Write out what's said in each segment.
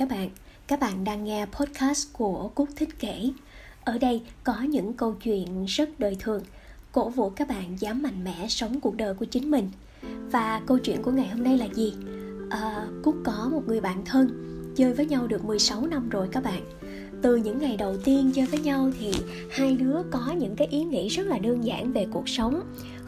các bạn. Các bạn đang nghe podcast của Cúc Thích Kể. Ở đây có những câu chuyện rất đời thường, cổ vũ các bạn dám mạnh mẽ sống cuộc đời của chính mình. Và câu chuyện của ngày hôm nay là gì? À, Cúc có một người bạn thân, chơi với nhau được 16 năm rồi các bạn từ những ngày đầu tiên chơi với nhau thì hai đứa có những cái ý nghĩ rất là đơn giản về cuộc sống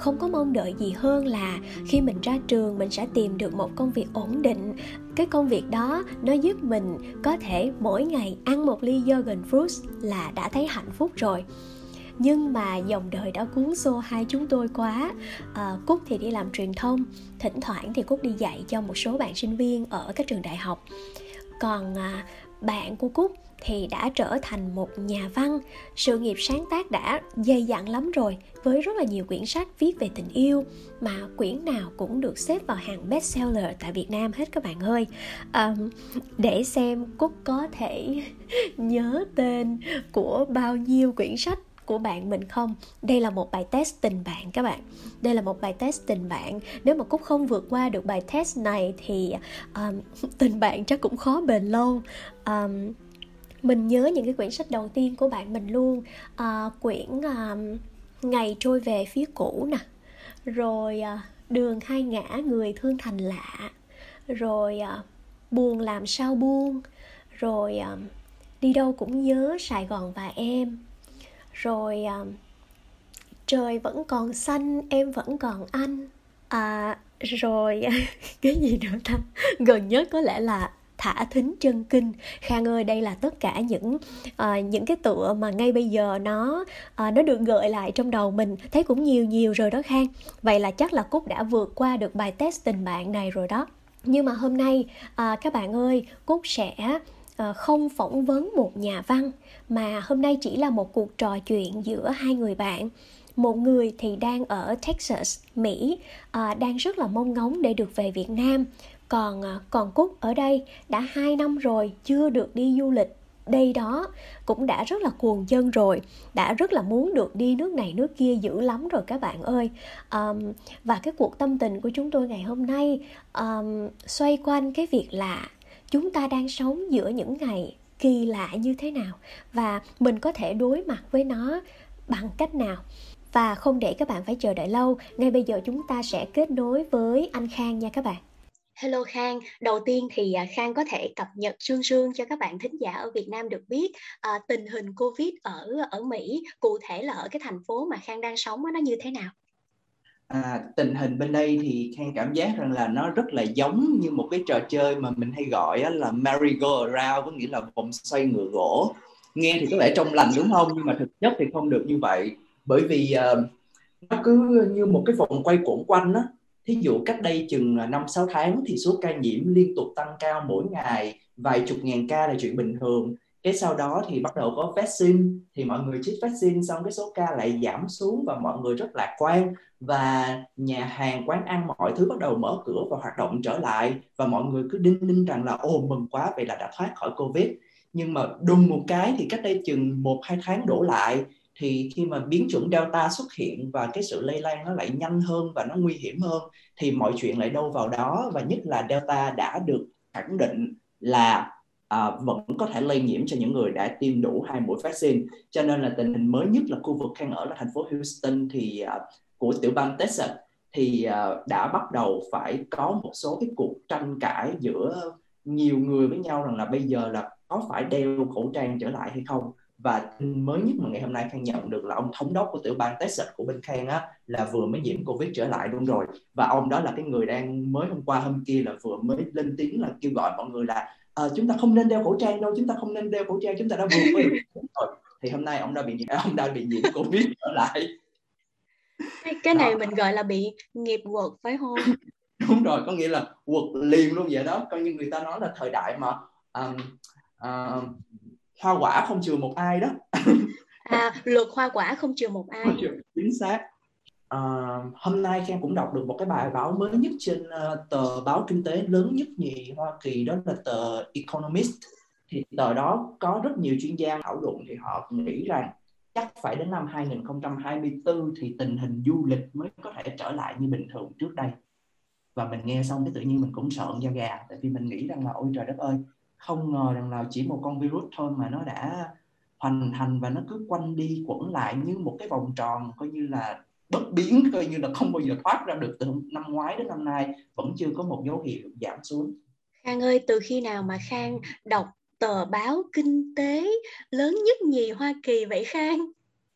không có mong đợi gì hơn là khi mình ra trường mình sẽ tìm được một công việc ổn định. Cái công việc đó nó giúp mình có thể mỗi ngày ăn một ly yogurt fruits là đã thấy hạnh phúc rồi. Nhưng mà dòng đời đã cuốn xô hai chúng tôi quá. À, cúc thì đi làm truyền thông thỉnh thoảng thì cúc đi dạy cho một số bạn sinh viên ở các trường đại học. Còn à, bạn của cúc thì đã trở thành một nhà văn. Sự nghiệp sáng tác đã dày dặn lắm rồi với rất là nhiều quyển sách viết về tình yêu mà quyển nào cũng được xếp vào hàng bestseller tại Việt Nam hết các bạn ơi. Um, để xem Cúc có thể nhớ tên của bao nhiêu quyển sách của bạn mình không? Đây là một bài test tình bạn các bạn. Đây là một bài test tình bạn. Nếu mà cúc không vượt qua được bài test này thì um, tình bạn chắc cũng khó bền lâu. Um, mình nhớ những cái quyển sách đầu tiên của bạn mình luôn. Uh, quyển à, ngày trôi về phía cũ nè. Rồi uh, đường hai ngã người thương thành lạ. Rồi uh, buồn làm sao buông. Rồi uh, đi đâu cũng nhớ sài gòn và em rồi à, trời vẫn còn xanh em vẫn còn anh. À rồi cái gì nữa ta? Gần nhất có lẽ là thả thính chân kinh. Khang ơi đây là tất cả những uh, những cái tựa mà ngay bây giờ nó uh, nó được gợi lại trong đầu mình. Thấy cũng nhiều nhiều rồi đó khang. Vậy là chắc là cúc đã vượt qua được bài test tình bạn này rồi đó. Nhưng mà hôm nay uh, các bạn ơi cúc sẽ Ờ, không phỏng vấn một nhà văn mà hôm nay chỉ là một cuộc trò chuyện giữa hai người bạn. Một người thì đang ở Texas, Mỹ, ờ, đang rất là mong ngóng để được về Việt Nam. Còn ờ, còn cúc ở đây đã hai năm rồi chưa được đi du lịch. Đây đó cũng đã rất là cuồng chân rồi đã rất là muốn được đi nước này nước kia dữ lắm rồi các bạn ơi. Um, và cái cuộc tâm tình của chúng tôi ngày hôm nay um, xoay quanh cái việc là chúng ta đang sống giữa những ngày kỳ lạ như thế nào và mình có thể đối mặt với nó bằng cách nào và không để các bạn phải chờ đợi lâu ngay bây giờ chúng ta sẽ kết nối với anh khang nha các bạn Hello Khang, đầu tiên thì à, Khang có thể cập nhật sương sương cho các bạn thính giả ở Việt Nam được biết à, tình hình Covid ở ở Mỹ, cụ thể là ở cái thành phố mà Khang đang sống nó như thế nào? À, tình hình bên đây thì Khang cảm giác rằng là nó rất là giống như một cái trò chơi mà mình hay gọi là merry-go-round, có nghĩa là vòng xoay ngựa gỗ. Nghe thì có vẻ trong lành đúng không? Nhưng mà thực chất thì không được như vậy. Bởi vì uh, nó cứ như một cái vòng quay cuộn quanh á thí dụ cách đây chừng à, 5-6 tháng thì số ca nhiễm liên tục tăng cao mỗi ngày vài chục ngàn ca là chuyện bình thường cái sau đó thì bắt đầu có vaccine. Thì mọi người chích vaccine xong cái số ca lại giảm xuống và mọi người rất lạc quan. Và nhà hàng, quán ăn, mọi thứ bắt đầu mở cửa và hoạt động trở lại. Và mọi người cứ đinh ninh rằng là, ồ, mừng quá, vậy là đã thoát khỏi covid. Nhưng mà đùng một cái thì cách đây chừng một, hai tháng đổ lại. Thì khi mà biến chủng delta xuất hiện và cái sự lây lan nó lại nhanh hơn và nó nguy hiểm hơn, thì mọi chuyện lại đâu vào đó. Và nhất là delta đã được khẳng định là à, vẫn có thể lây nhiễm cho những người đã tiêm đủ hai mũi vaccine. Cho nên là tình hình mới nhất là khu vực khang ở là thành phố Houston thì à, của tiểu bang Texas thì à, đã bắt đầu phải có một số cái cuộc tranh cãi giữa nhiều người với nhau rằng là bây giờ là có phải đeo khẩu trang trở lại hay không. Và mới nhất mà ngày hôm nay khang nhận được là ông thống đốc của tiểu bang Texas của bên khang á là vừa mới nhiễm covid trở lại luôn rồi. Và ông đó là cái người đang mới hôm qua hôm kia là vừa mới lên tiếng là kêu gọi mọi người là à, chúng ta không nên đeo khẩu trang đâu chúng ta không nên đeo khẩu trang chúng ta đã vượt qua rồi. Thì hôm nay ông đã bị ông đã bị nhiễm covid trở lại. Cái này đó. mình gọi là bị nghiệp quật phải không? Đúng rồi có nghĩa là quật liền luôn vậy đó. Coi như người ta nói là thời đại mà um, uh, hoa quả không chừa một ai đó. À luật hoa quả không chừa một ai. Chính xác uh, hôm nay Khang cũng đọc được một cái bài báo mới nhất trên uh, tờ báo kinh tế lớn nhất nhì Hoa Kỳ đó là tờ Economist. Thì tờ đó có rất nhiều chuyên gia thảo luận thì họ nghĩ rằng chắc phải đến năm 2024 thì tình hình du lịch mới có thể trở lại như bình thường trước đây. Và mình nghe xong cái tự nhiên mình cũng sợ da gà tại vì mình nghĩ rằng là ôi trời đất ơi không ngờ rằng là chỉ một con virus thôi mà nó đã hoành hành và nó cứ quanh đi quẩn lại như một cái vòng tròn coi như là bất biến coi như là không bao giờ thoát ra được từ năm ngoái đến năm nay, vẫn chưa có một dấu hiệu giảm xuống. Khang ơi, từ khi nào mà Khang đọc tờ báo kinh tế lớn nhất nhì Hoa Kỳ vậy Khang?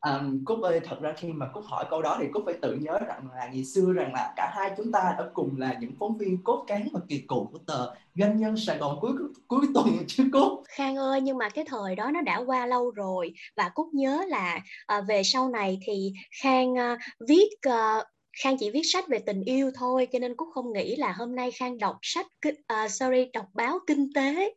Um, Cúc ơi thật ra khi mà Cúc hỏi câu đó thì Cúc phải tự nhớ rằng là ngày xưa rằng là cả hai chúng ta đã cùng là những phóng viên cốt cán và kỳ cựu của tờ doanh nhân Sài Gòn cuối cuối tuần chứ Cúc. Khang ơi nhưng mà cái thời đó nó đã qua lâu rồi và Cúc nhớ là uh, về sau này thì Khang uh, viết uh, Khang chỉ viết sách về tình yêu thôi cho nên Cúc không nghĩ là hôm nay Khang đọc sách uh, sorry đọc báo kinh tế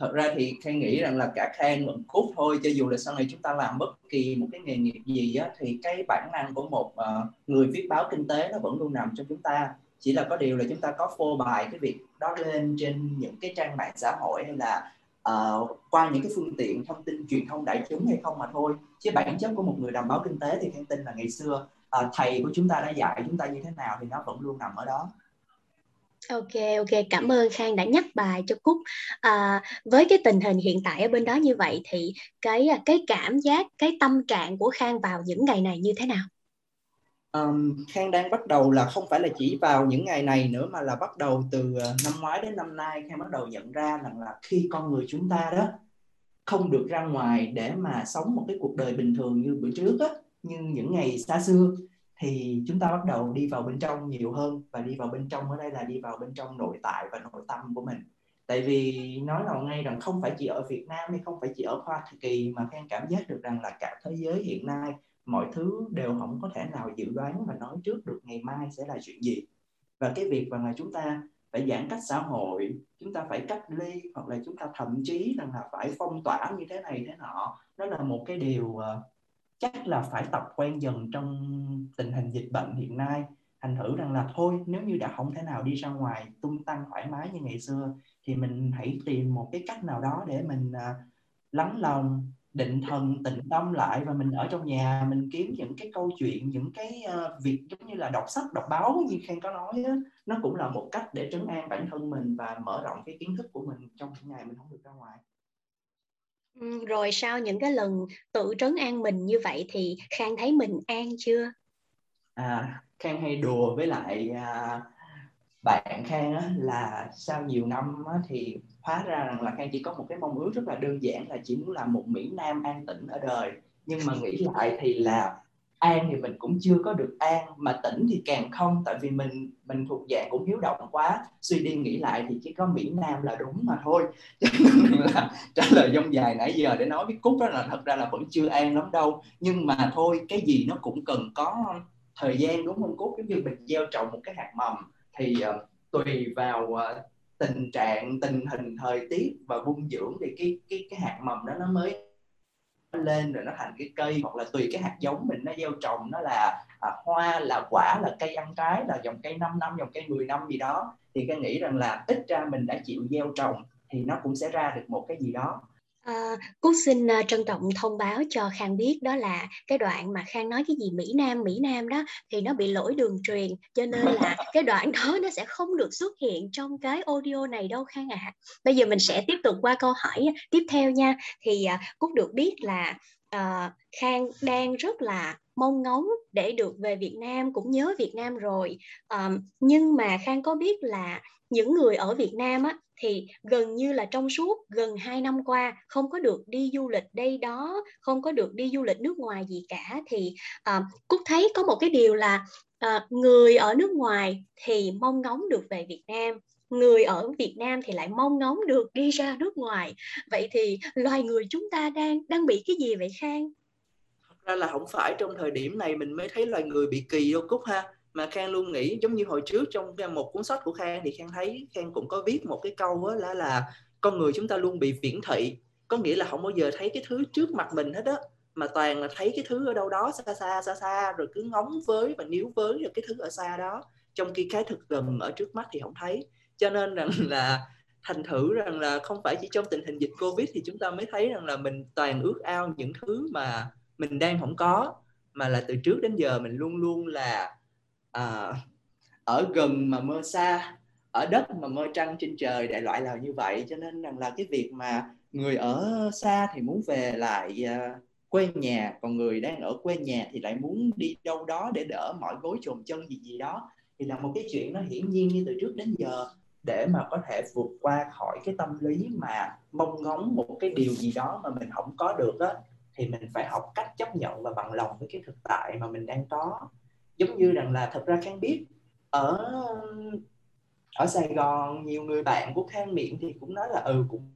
thật ra thì khang nghĩ rằng là cả khang lẫn cút thôi cho dù là sau này chúng ta làm bất kỳ một cái nghề nghiệp gì á thì cái bản năng của một uh, người viết báo kinh tế nó vẫn luôn nằm trong chúng ta. Chỉ là có điều là chúng ta có phô bài cái việc đó lên trên những cái trang mạng xã hội hay là uh, qua những cái phương tiện thông tin truyền thông đại chúng hay không mà thôi. Chứ bản chất của một người làm báo kinh tế thì khang tin là ngày xưa uh, thầy của chúng ta đã dạy chúng ta như thế nào thì nó vẫn luôn nằm ở đó. Ok ok cảm ơn Khang đã nhắc bài cho Cúc à, với cái tình hình hiện tại ở bên đó như vậy thì cái à, cái cảm giác cái tâm trạng của Khang vào những ngày này như thế nào? Um, Khang đang bắt đầu là không phải là chỉ vào những ngày này nữa mà là bắt đầu từ à, năm ngoái đến năm nay Khang bắt đầu nhận ra rằng là khi con người chúng ta đó không được ra ngoài để mà sống một cái cuộc đời bình thường như bữa trước á như những ngày xa xưa thì chúng ta bắt đầu đi vào bên trong nhiều hơn và đi vào bên trong, ở đây là đi vào bên trong nội tại và nội tâm của mình. Tại vì nói nào ngay rằng không phải chỉ ở Việt Nam hay không phải chỉ ở Hoa Kỳ mà Khang cảm giác được rằng là cả thế giới hiện nay mọi thứ đều không có thể nào dự đoán và nói trước được ngày mai sẽ là chuyện gì. Và cái việc mà chúng ta phải giãn cách xã hội, chúng ta phải cách ly hoặc là chúng ta thậm chí rằng là phải phong tỏa như thế này thế nọ, nó là một cái điều ờ, chắc là phải tập quen dần trong tình hình dịch bệnh hiện nay. Thành thử rằng là thôi nếu như đã không thể nào đi ra ngoài tung tăng thoải mái như ngày xưa thì mình hãy tìm một cái cách nào đó để mình uh, lắng lòng định thần tĩnh tâm lại và mình ở trong nhà mình kiếm những cái câu chuyện những cái uh, việc giống như là đọc sách đọc báo như khang có nói á, nó cũng là một cách để trấn an bản thân mình và mở rộng cái kiến thức của mình trong những ngày mình không được ra ngoài rồi sau những cái lần tự trấn an mình như vậy thì Khang thấy mình an chưa? À, Khang hay đùa với lại à, bạn Khang á, là sau nhiều năm á, thì hóa ra rằng là Khang chỉ có một cái mong ước rất là đơn giản là chỉ muốn làm một Mỹ Nam an tĩnh ở đời nhưng mà nghĩ lại thì là an thì mình cũng chưa có được an mà tỉnh thì càng không tại vì mình mình thuộc dạng cũng hiếu động quá suy đi nghĩ lại thì chỉ có miễn nam là đúng mà thôi. Cho nên là trả lời dông dài nãy giờ để nói với cúc đó là thật ra là vẫn chưa an lắm đâu. Nhưng mà thôi cái gì nó cũng cần có thời gian đúng không cúc? Giống như mình gieo trồng một cái hạt mầm thì uh, tùy vào uh, tình trạng tình hình thời tiết và vung dưỡng thì cái cái cái hạt mầm đó nó mới lên rồi nó thành cái cây hoặc là tùy cái hạt giống mình nó gieo trồng nó là à, hoa là quả là cây ăn trái là dòng cây 5 năm dòng cây 10 năm gì đó thì cái nghĩ rằng là ít ra mình đã chịu gieo trồng thì nó cũng sẽ ra được một cái gì đó. À, Cúc xin uh, trân trọng thông báo cho Khang biết đó là cái đoạn mà Khang nói cái gì Mỹ Nam Mỹ Nam đó thì nó bị lỗi đường truyền cho nên là cái đoạn đó nó sẽ không được xuất hiện trong cái audio này đâu Khang ạ. À. Bây giờ mình sẽ tiếp tục qua câu hỏi tiếp theo nha. Thì uh, Cúc được biết là uh, Khang đang rất là mong ngóng để được về Việt Nam cũng nhớ Việt Nam rồi um, nhưng mà Khang có biết là những người ở Việt Nam á thì gần như là trong suốt gần 2 năm qua không có được đi du lịch đây đó không có được đi du lịch nước ngoài gì cả. Thì uh, Cúc thấy có một cái điều là uh, người ở nước ngoài thì mong ngóng được về Việt Nam người ở Việt Nam thì lại mong ngóng được đi ra nước ngoài. Vậy thì loài người chúng ta đang đang bị cái gì vậy Khang? Thật ra là không phải trong thời điểm này mình mới thấy loài người bị kỳ đâu Cúc ha mà khang luôn nghĩ giống như hồi trước trong một cuốn sách của khang thì khang thấy khang cũng có viết một cái câu đó là là con người chúng ta luôn bị viễn thị. Có nghĩa là không bao giờ thấy cái thứ trước mặt mình hết á, mà toàn là thấy cái thứ ở đâu đó xa xa xa xa, rồi cứ ngóng với và níu với được cái thứ ở xa đó. Trong khi cái thực gần ở trước mắt thì không thấy. Cho nên rằng là thành thử rằng là không phải chỉ trong tình hình dịch covid thì chúng ta mới thấy rằng là mình toàn ước ao những thứ mà mình đang không có, mà là từ trước đến giờ mình luôn luôn là à, ở gần mà mơ xa ở đất mà mơ trăng trên trời đại loại là như vậy. Cho nên rằng là cái việc mà người ở xa thì muốn về lại uh, quê nhà còn người đang ở quê nhà thì lại muốn đi đâu đó để đỡ mỏi gối trồn chân gì gì đó thì là một cái chuyện nó hiển nhiên như từ trước đến giờ. Để mà có thể vượt qua khỏi cái tâm lý mà mong ngóng một cái điều gì đó mà mình không có được á thì mình phải học cách chấp nhận và bằng lòng với cái thực tại mà mình đang có giống như rằng là thật ra khang biết, ở ở Sài Gòn nhiều người bạn của Khang miệng thì cũng nói là ừ cũng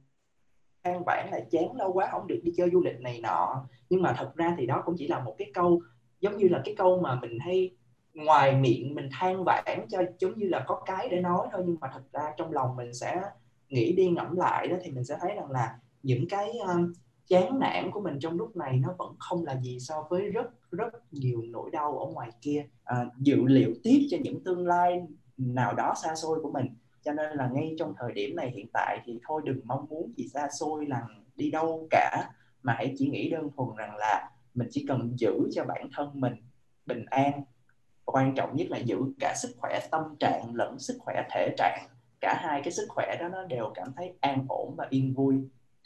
khang vãn là chán lâu quá, không được đi chơi du lịch này nọ. Nhưng mà thật ra thì đó cũng chỉ là một cái câu, giống như là cái câu mà mình hay ngoài miệng mình than vãn cho giống như là có cái để nói thôi. Nhưng mà thật ra trong lòng mình sẽ nghĩ đi ngẫm lại đó thì mình sẽ thấy rằng là những cái um, chán nản của mình trong lúc này nó vẫn không là gì so với rất rất nhiều nỗi đau ở ngoài kia. À, dự liệu tiếp cho những tương lai nào đó xa xôi của mình. Cho nên là ngay trong thời điểm này hiện tại thì thôi đừng mong muốn gì xa xôi là đi đâu cả mà hãy chỉ nghĩ đơn thuần rằng là mình chỉ cần giữ cho bản thân mình bình an. Quan trọng nhất là giữ cả sức khỏe tâm trạng lẫn sức khỏe thể trạng. Cả hai cái sức khỏe đó nó đều cảm thấy an ổn và yên vui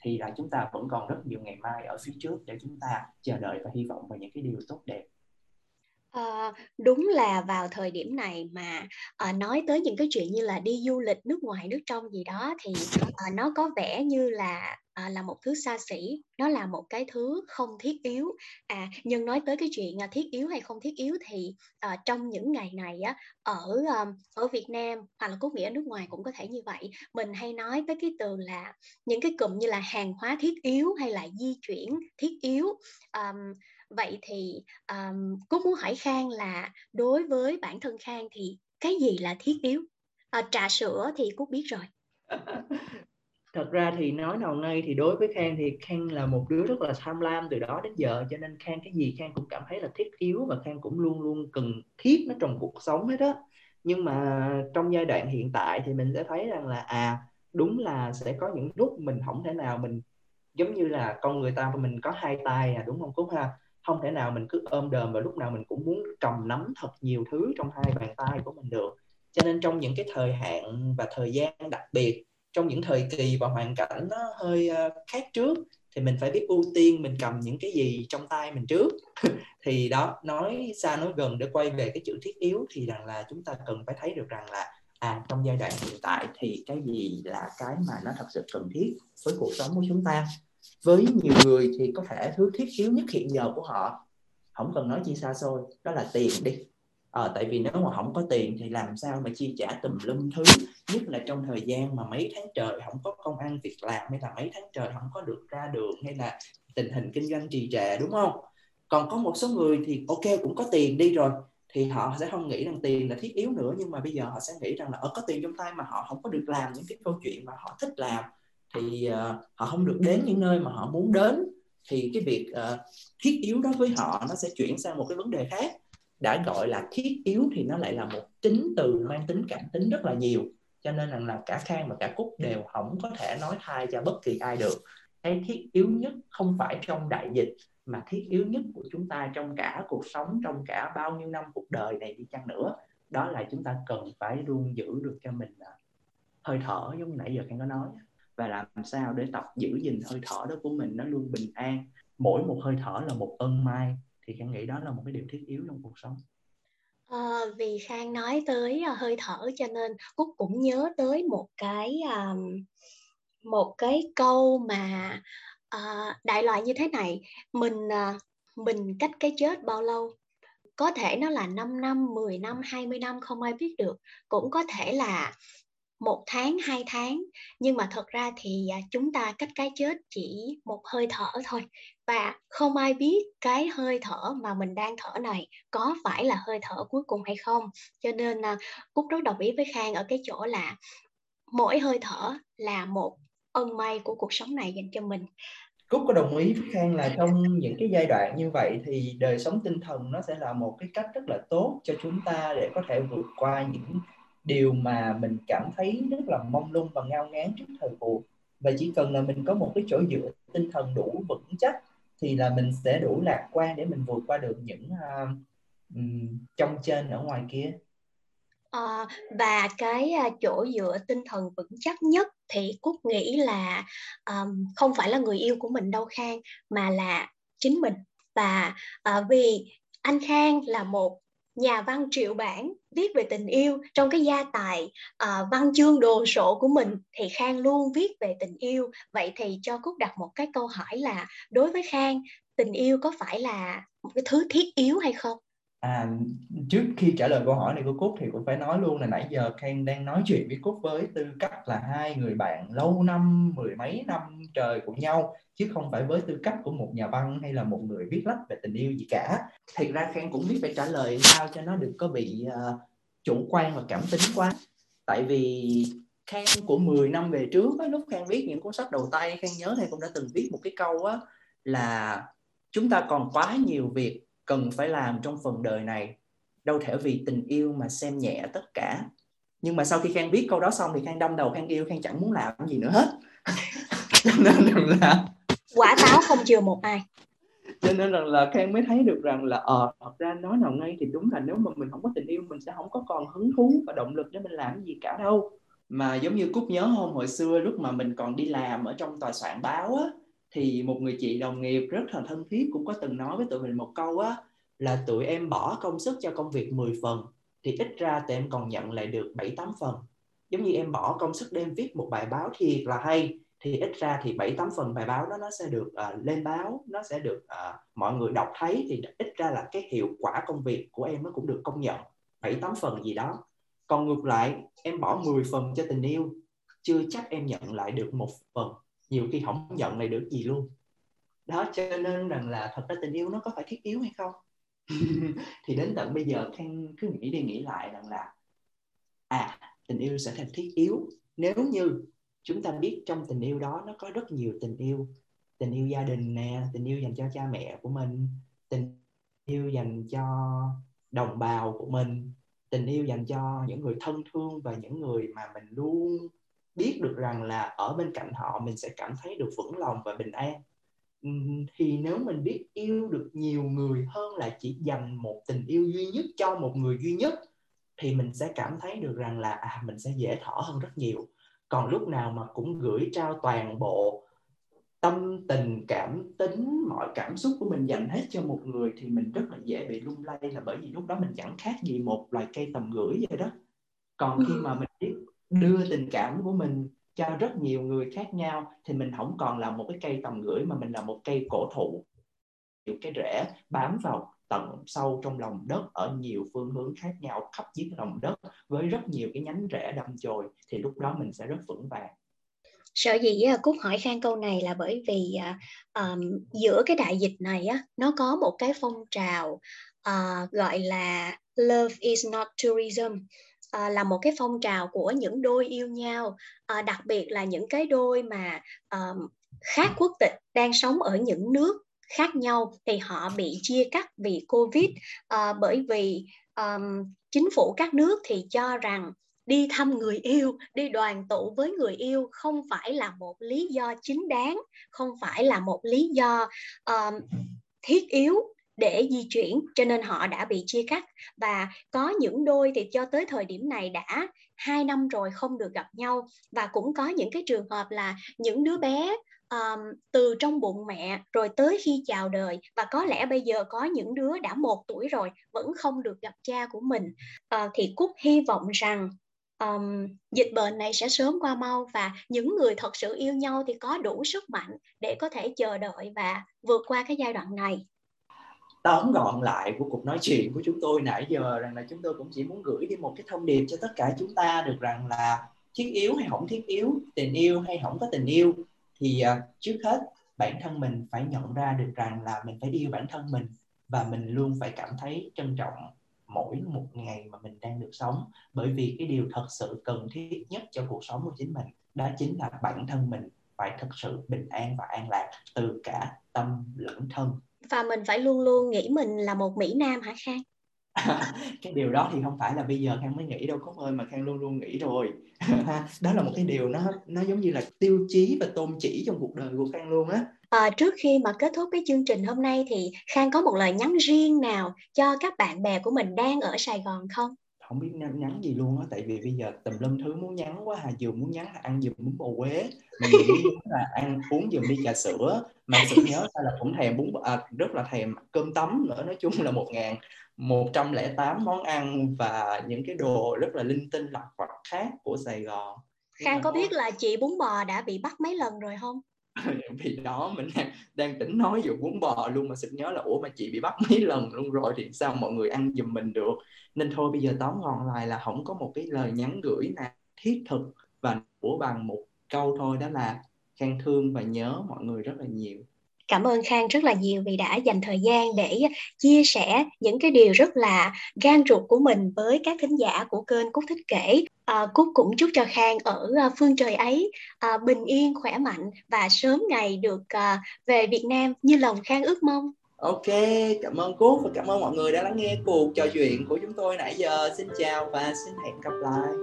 thì là chúng ta vẫn còn rất nhiều ngày mai ở phía trước để chúng ta chờ đợi và hy vọng vào những cái điều tốt đẹp. À, đúng là vào thời điểm này mà, à, nói tới những cái chuyện như là đi du lịch nước ngoài, nước trong gì đó thì, à, nó có vẻ như là, à, là một thứ xa xỉ, nó là một cái thứ không thiết yếu. À, nhưng nói tới cái chuyện, à, thiết yếu hay không thiết yếu thì, à, trong những ngày này á, ở, à, ở Việt Nam hoặc là có nghĩa ở nước ngoài cũng có thể như vậy, mình hay nói tới cái từ là những cái cụm như là hàng hóa thiết yếu hay là di chuyển thiết yếu. à, vậy thì um, cúc muốn hỏi khang là đối với bản thân khang thì cái gì là thiết yếu? À, trà sữa thì cúc biết rồi. Thật ra thì nói nào ngay thì đối với khang thì khang là một đứa rất là tham lam từ đó đến giờ cho nên khang cái gì khang cũng cảm thấy là thiết yếu và khang cũng luôn luôn cần thiết nó trong cuộc sống hết á. Nhưng mà trong giai đoạn hiện tại thì mình sẽ thấy rằng là à đúng là sẽ có những lúc mình không thể nào mình giống như là con người ta mình có hai tay à đúng không cúc ha? Không thể nào mình cứ ôm đờm và lúc nào mình cũng muốn cầm nắm thật nhiều thứ trong hai bàn tay của mình được. Cho nên trong những cái thời hạn và thời gian đặc biệt, trong những thời kỳ và hoàn cảnh nó hơi ờ, khác trước, thì mình phải biết ưu tiên mình cầm những cái gì trong tay mình trước. Thì đó, nói xa nói gần để quay về cái chữ thiết yếu thì rằng là chúng ta cần phải thấy được rằng là à trong giai đoạn hiện tại thì cái gì là cái mà nó thật sự cần thiết với cuộc sống của chúng ta với nhiều người thì có thể thứ thiết yếu nhất hiện giờ của họ không cần nói chi xa xôi đó là tiền đi. À, tại vì nếu mà không có tiền thì làm sao mà chi trả tùm lum thứ nhất là trong thời gian mà mấy tháng trời không có công ăn việc làm hay là mấy tháng trời không có được ra đường hay là tình hình kinh doanh trì trệ đúng không? Còn có một số người thì ok cũng có tiền đi rồi thì họ sẽ không nghĩ rằng tiền là thiết yếu nữa nhưng mà bây giờ họ sẽ nghĩ rằng là ở có tiền trong tay mà họ không có được làm những cái câu chuyện mà họ thích làm thì uh, họ không được đến những nơi mà họ muốn đến. Thì cái việc uh, thiết yếu đó với họ nó sẽ chuyển sang một cái vấn đề khác. Đã gọi là thiết yếu thì nó lại là một tính từ mang tính cảm tính rất là nhiều. Cho nên rằng là cả khang và cả cúc đều không có thể nói thay cho bất kỳ ai được. Cái thiết yếu nhất không phải trong đại dịch mà thiết yếu nhất của chúng ta trong cả cuộc sống trong cả bao nhiêu năm cuộc đời này đi chăng nữa đó là chúng ta cần phải luôn giữ được cho mình ờ, hơi thở giống như nãy giờ khang có nói và làm sao để tập giữ gìn hơi thở đó của mình nó luôn bình an. Mỗi một hơi thở là một ân mai. Thì khang nghĩ đó là một cái điều thiết yếu trong cuộc sống. À, vì khang nói tới uh, hơi thở cho nên cúc cũng nhớ tới một cái um, một cái câu mà uh, đại loại như thế này. Mình uh, mình cách cái chết bao lâu? Có thể nó là 5 năm, 10 năm, 20 năm không ai biết được. Cũng có thể là một tháng, hai tháng. Nhưng mà thật ra thì à, chúng ta cách cái chết chỉ một hơi thở thôi. Và không ai biết cái hơi thở mà mình đang thở này có phải là hơi thở cuối cùng hay không. Cho nên à, cúc rất đồng ý với khang ở cái chỗ là mỗi hơi thở là một ân may của cuộc sống này dành cho mình. Cúc có đồng ý với Khang là trong những cái giai đoạn như vậy thì đời sống tinh thần nó sẽ là một cái cách rất là tốt cho chúng ta để có thể vượt qua những điều mà mình cảm thấy rất là mong lung và ngao ngán trước thời cuộc và chỉ cần là mình có một cái chỗ dựa tinh thần đủ vững chắc thì là mình sẽ đủ lạc quan để mình vượt qua được những uh, um, trong trên ở ngoài kia. À, và cái à, chỗ dựa tinh thần vững chắc nhất thì cúc nghĩ là um, không phải là người yêu của mình đâu khang mà là chính mình. Và uh, vì anh khang là một nhà văn triệu bản viết về tình yêu trong cái gia tài uh, văn chương đồ sộ của mình. Thì khang luôn viết về tình yêu. Vậy thì cho cúc đặt một cái câu hỏi là đối với khang tình yêu có phải là một cái thứ thiết yếu hay không? À, trước khi trả lời câu hỏi này của Cúc thì cũng phải nói luôn là nãy giờ Khang đang nói chuyện với Cúc với tư cách là hai người bạn lâu năm, mười mấy năm trời của nhau chứ không phải với tư cách của một nhà văn hay là một người viết lách về tình yêu gì cả. Thật ra Khang cũng biết phải trả lời sao cho nó đừng có bị uh, chủ quan và cảm tính quá. Tại vì Khang của 10 năm về trước á, lúc Khang viết những cuốn sách đầu tay Khang nhớ thầy cũng đã từng viết một cái câu á là chúng ta còn quá nhiều việc cần phải làm trong phần đời này. Đâu thể vì tình yêu mà xem nhẹ tất cả. Nhưng mà sau khi khang viết câu đó xong thì khang đâm đầu khang yêu khang chẳng muốn làm gì nữa hết. Cho nên là quả táo không chừa một ai. Cho nên rằng là khang mới thấy được rằng là ờ thật ra nói nào ngay thì đúng là nếu mà mình không có tình yêu mình sẽ không có còn hứng thú và động lực để mình làm gì cả đâu. Mà giống như cúc nhớ hôm hồi xưa lúc mà mình còn đi làm ở trong tòa soạn báo á thì một người chị đồng nghiệp rất là thân thiết cũng có từng nói với tụi mình một câu á là tụi em bỏ công sức cho công việc 10 phần thì ít ra tụi em còn nhận lại được 7 8 phần. Giống như em bỏ công sức đem viết một bài báo thiệt là hay thì ít ra thì 7 8 phần bài báo đó nó sẽ được uh, lên báo, nó sẽ được uh, mọi người đọc thấy thì ít ra là cái hiệu quả công việc của em nó cũng được công nhận 7 8 phần gì đó. Còn ngược lại, em bỏ 10 phần cho tình yêu, chưa chắc em nhận lại được một phần nhiều khi không nhận lại được gì luôn. Đó, cho nên rằng là thật ra tình yêu nó có phải thiết yếu hay không? Thì đến tận bây giờ khang cứ nghĩ đi nghĩ lại rằng là à tình yêu sẽ thành thiết yếu. Nếu như chúng ta biết trong tình yêu đó nó có rất nhiều tình yêu tình yêu gia đình nè, tình yêu dành cho cha mẹ của mình, tình yêu dành cho đồng bào của mình, tình yêu dành cho những người thân thương và những người mà mình luôn biết được rằng là ở bên cạnh họ mình sẽ cảm thấy được vững lòng và bình an. Thì nếu mình biết yêu được nhiều người hơn là chỉ dành một tình yêu duy nhất cho một người duy nhất thì mình sẽ cảm thấy được rằng là à mình sẽ dễ thở hơn rất nhiều. Còn lúc nào mà cũng gửi trao toàn bộ tâm tình cảm tính mọi cảm xúc của mình dành hết cho một người thì mình rất là dễ bị lung lay là bởi vì lúc đó mình chẳng khác gì một loài cây tầm gửi vậy đó. Còn khi mà mình đưa tình cảm của mình cho rất nhiều người khác nhau thì mình không còn là một cái cây tầm gửi mà mình là một cây cổ thụ. Nhiều cái rễ bám vào tận sâu trong lòng đất ở nhiều phương hướng khác nhau khắp dưới lòng đất với rất nhiều cái nhánh rễ đâm chồi thì lúc đó mình sẽ rất vững vàng. Sợ gì á, Cúc hỏi Khang câu này là bởi vì um, giữa cái đại dịch này á, nó có một cái phong trào uh, gọi là Love is not tourism à, là một cái phong trào của những đôi yêu nhau à, đặc biệt là những cái đôi mà à, khác quốc tịch đang sống ở những nước khác nhau thì họ bị chia cắt vì covid. À, bởi vì um, chính phủ các nước thì cho rằng đi thăm người yêu đi đoàn tụ với người yêu không phải là một lý do chính đáng không phải là một lý do um, thiết yếu để di chuyển cho nên họ đã bị chia cắt. Và có những đôi thì cho tới thời điểm này đã hai năm rồi không được gặp nhau. Và cũng có những cái trường hợp là những đứa bé um, từ trong bụng mẹ rồi tới khi chào đời. Và có lẽ bây giờ có những đứa đã một tuổi rồi vẫn không được gặp cha của mình. Uh, thì cúc hy vọng rằng um, dịch bệnh này sẽ sớm qua mau. Và những người thật sự yêu nhau thì có đủ sức mạnh để có thể chờ đợi và vượt qua cái giai đoạn này tóm gọn lại của cuộc nói chuyện của chúng tôi nãy giờ rằng là chúng tôi cũng chỉ muốn gửi đi một cái thông điệp cho tất cả chúng ta được rằng là thiết yếu hay không thiết yếu tình yêu hay không có tình yêu thì uh, trước hết bản thân mình phải nhận ra được rằng là mình phải yêu bản thân mình và mình luôn phải cảm thấy trân trọng mỗi một ngày mà mình đang được sống. Bởi vì cái điều thật sự cần thiết nhất cho cuộc sống của chính mình đó chính là bản thân mình phải thật sự bình an và an lạc từ cả tâm lẫn thân và mình phải luôn luôn nghĩ mình là một mỹ nam hả khang? Cái điều đó thì không phải là bây giờ khang mới nghĩ đâu có ơi mà khang luôn luôn nghĩ rồi. Đó là một cái điều nó nó giống như là tiêu chí và tôn chỉ trong cuộc đời của khang luôn á. À, trước khi mà kết thúc cái chương trình hôm nay thì Khang có một lời nhắn riêng nào cho các bạn bè của mình đang ở Sài Gòn không? Không biết nhắn, nhắn gì luôn á tại vì bây giờ tùm lum thứ muốn nhắn quá hà vừa muốn nhắn là ăn giùm bún bò quế mà vừa muốn là ăn uống giùm ly trà sữa mà sự nhớ ra là cũng thèm bún à, rất là thèm cơm tấm nữa nói chung là một ngàn 108 món ăn và những cái đồ rất là linh tinh lặt vặt khác của Sài Gòn. Khang có biết là chị bún bò đã bị bắt mấy lần rồi không? vì đó mình đang, đang tỉnh nói vụ bún bò luôn mà sực nhớ là ủa mà chị bị bắt mấy lần luôn rồi thì sao mọi người ăn giùm mình được? Nên thôi bây giờ tóm gọn lại là không có một cái lời nhắn gửi nào thiết thực và của bằng một câu thôi đó là khen thương và nhớ mọi người rất là nhiều. Cảm ơn Khang rất là nhiều vì đã dành thời gian để chia sẻ những cái điều rất là gan ruột của mình với các thính giả của kênh Cúc Thích Kể. À, Cúc cũng chúc cho Khang ở à, phương trời ấy à, bình yên, khỏe mạnh và sớm ngày được à, về Việt Nam như lòng Khang ước mong. Ok, cảm ơn Cúc và cảm ơn mọi người đã lắng nghe cuộc trò chuyện của chúng tôi nãy giờ. Xin chào và xin hẹn gặp lại.